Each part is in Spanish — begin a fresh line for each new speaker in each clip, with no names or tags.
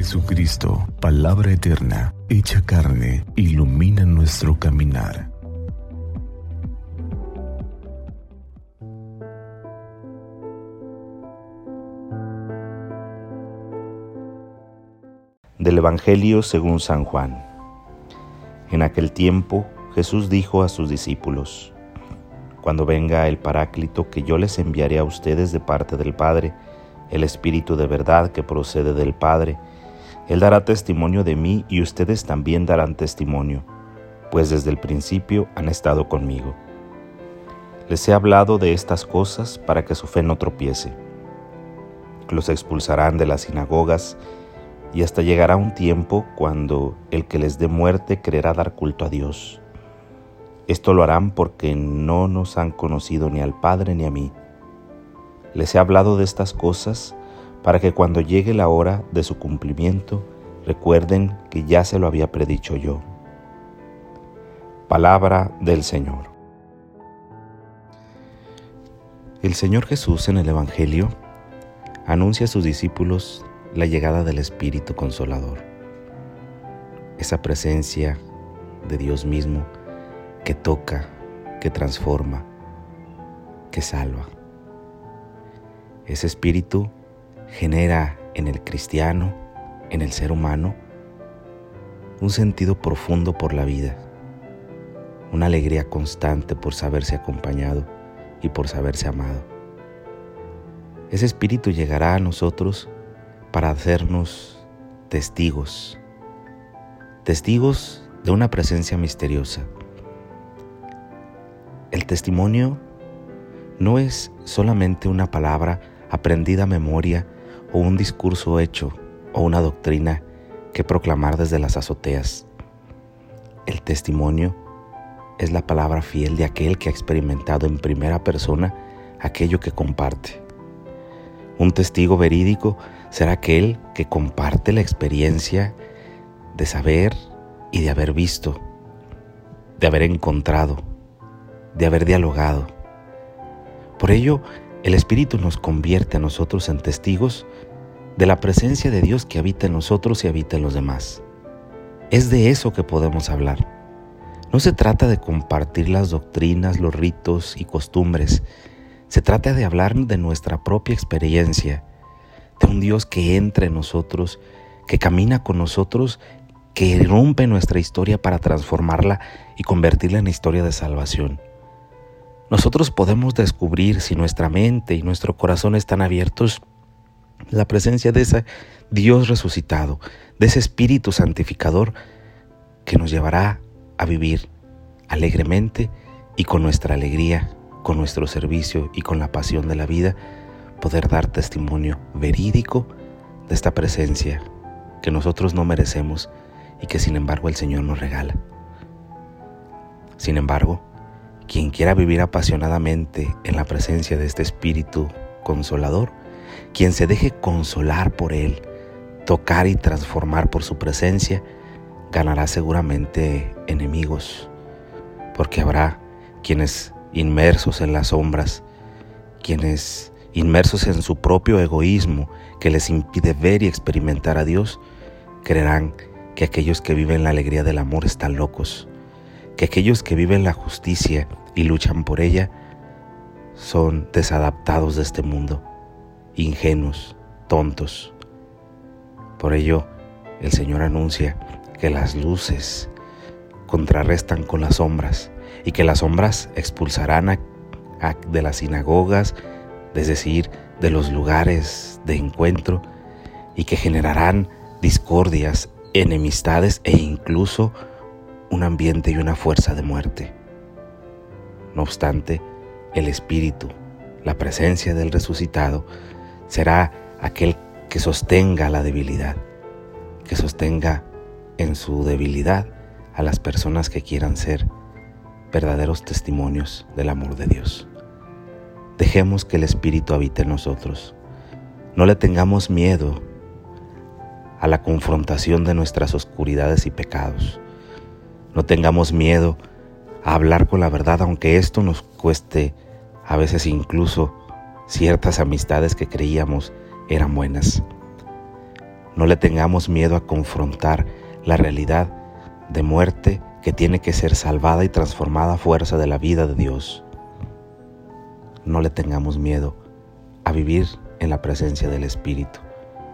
Jesucristo, palabra eterna, hecha carne, ilumina nuestro caminar.
Del Evangelio según San Juan. En aquel tiempo Jesús dijo a sus discípulos, Cuando venga el Paráclito que yo les enviaré a ustedes de parte del Padre, el Espíritu de verdad que procede del Padre, él dará testimonio de mí y ustedes también darán testimonio, pues desde el principio han estado conmigo. Les he hablado de estas cosas para que su fe no tropiece. Los expulsarán de las sinagogas y hasta llegará un tiempo cuando el que les dé muerte creerá dar culto a Dios. Esto lo harán porque no nos han conocido ni al Padre ni a mí. Les he hablado de estas cosas para que cuando llegue la hora de su cumplimiento recuerden que ya se lo había predicho yo. Palabra del Señor. El Señor Jesús en el Evangelio anuncia a sus discípulos la llegada del Espíritu Consolador, esa presencia de Dios mismo que toca, que transforma, que salva. Ese Espíritu genera en el cristiano, en el ser humano, un sentido profundo por la vida, una alegría constante por saberse acompañado y por saberse amado. Ese espíritu llegará a nosotros para hacernos testigos, testigos de una presencia misteriosa. El testimonio no es solamente una palabra aprendida a memoria o un discurso hecho o una doctrina que proclamar desde las azoteas. El testimonio es la palabra fiel de aquel que ha experimentado en primera persona aquello que comparte. Un testigo verídico será aquel que comparte la experiencia de saber y de haber visto, de haber encontrado, de haber dialogado. Por ello, el Espíritu nos convierte a nosotros en testigos de la presencia de Dios que habita en nosotros y habita en los demás. Es de eso que podemos hablar. No se trata de compartir las doctrinas, los ritos y costumbres. Se trata de hablar de nuestra propia experiencia, de un Dios que entra en nosotros, que camina con nosotros, que irrumpe nuestra historia para transformarla y convertirla en historia de salvación. Nosotros podemos descubrir si nuestra mente y nuestro corazón están abiertos la presencia de ese Dios resucitado, de ese Espíritu santificador que nos llevará a vivir alegremente y con nuestra alegría, con nuestro servicio y con la pasión de la vida, poder dar testimonio verídico de esta presencia que nosotros no merecemos y que sin embargo el Señor nos regala. Sin embargo, quien quiera vivir apasionadamente en la presencia de este Espíritu consolador, quien se deje consolar por Él, tocar y transformar por su presencia, ganará seguramente enemigos, porque habrá quienes inmersos en las sombras, quienes inmersos en su propio egoísmo que les impide ver y experimentar a Dios, creerán que aquellos que viven la alegría del amor están locos, que aquellos que viven la justicia y luchan por ella son desadaptados de este mundo, ingenuos, tontos. Por ello, el Señor anuncia que las luces contrarrestan con las sombras y que las sombras expulsarán de las sinagogas, es decir, de los lugares de encuentro, y que generarán discordias, enemistades e incluso un ambiente y una fuerza de muerte. No obstante, el Espíritu, la presencia del resucitado, será aquel que sostenga la debilidad, que sostenga en su debilidad a las personas que quieran ser verdaderos testimonios del amor de Dios. Dejemos que el Espíritu habite en nosotros. No le tengamos miedo a la confrontación de nuestras oscuridades y pecados. No tengamos miedo a hablar con la verdad, aunque esto nos cueste a veces incluso ciertas amistades que creíamos eran buenas. No le tengamos miedo a confrontar la realidad de muerte que tiene que ser salvada y transformada a fuerza de la vida de Dios. No le tengamos miedo a vivir en la presencia del Espíritu,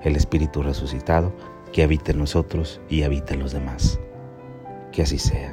el Espíritu resucitado que habita en nosotros y habita en los demás. Que así sea.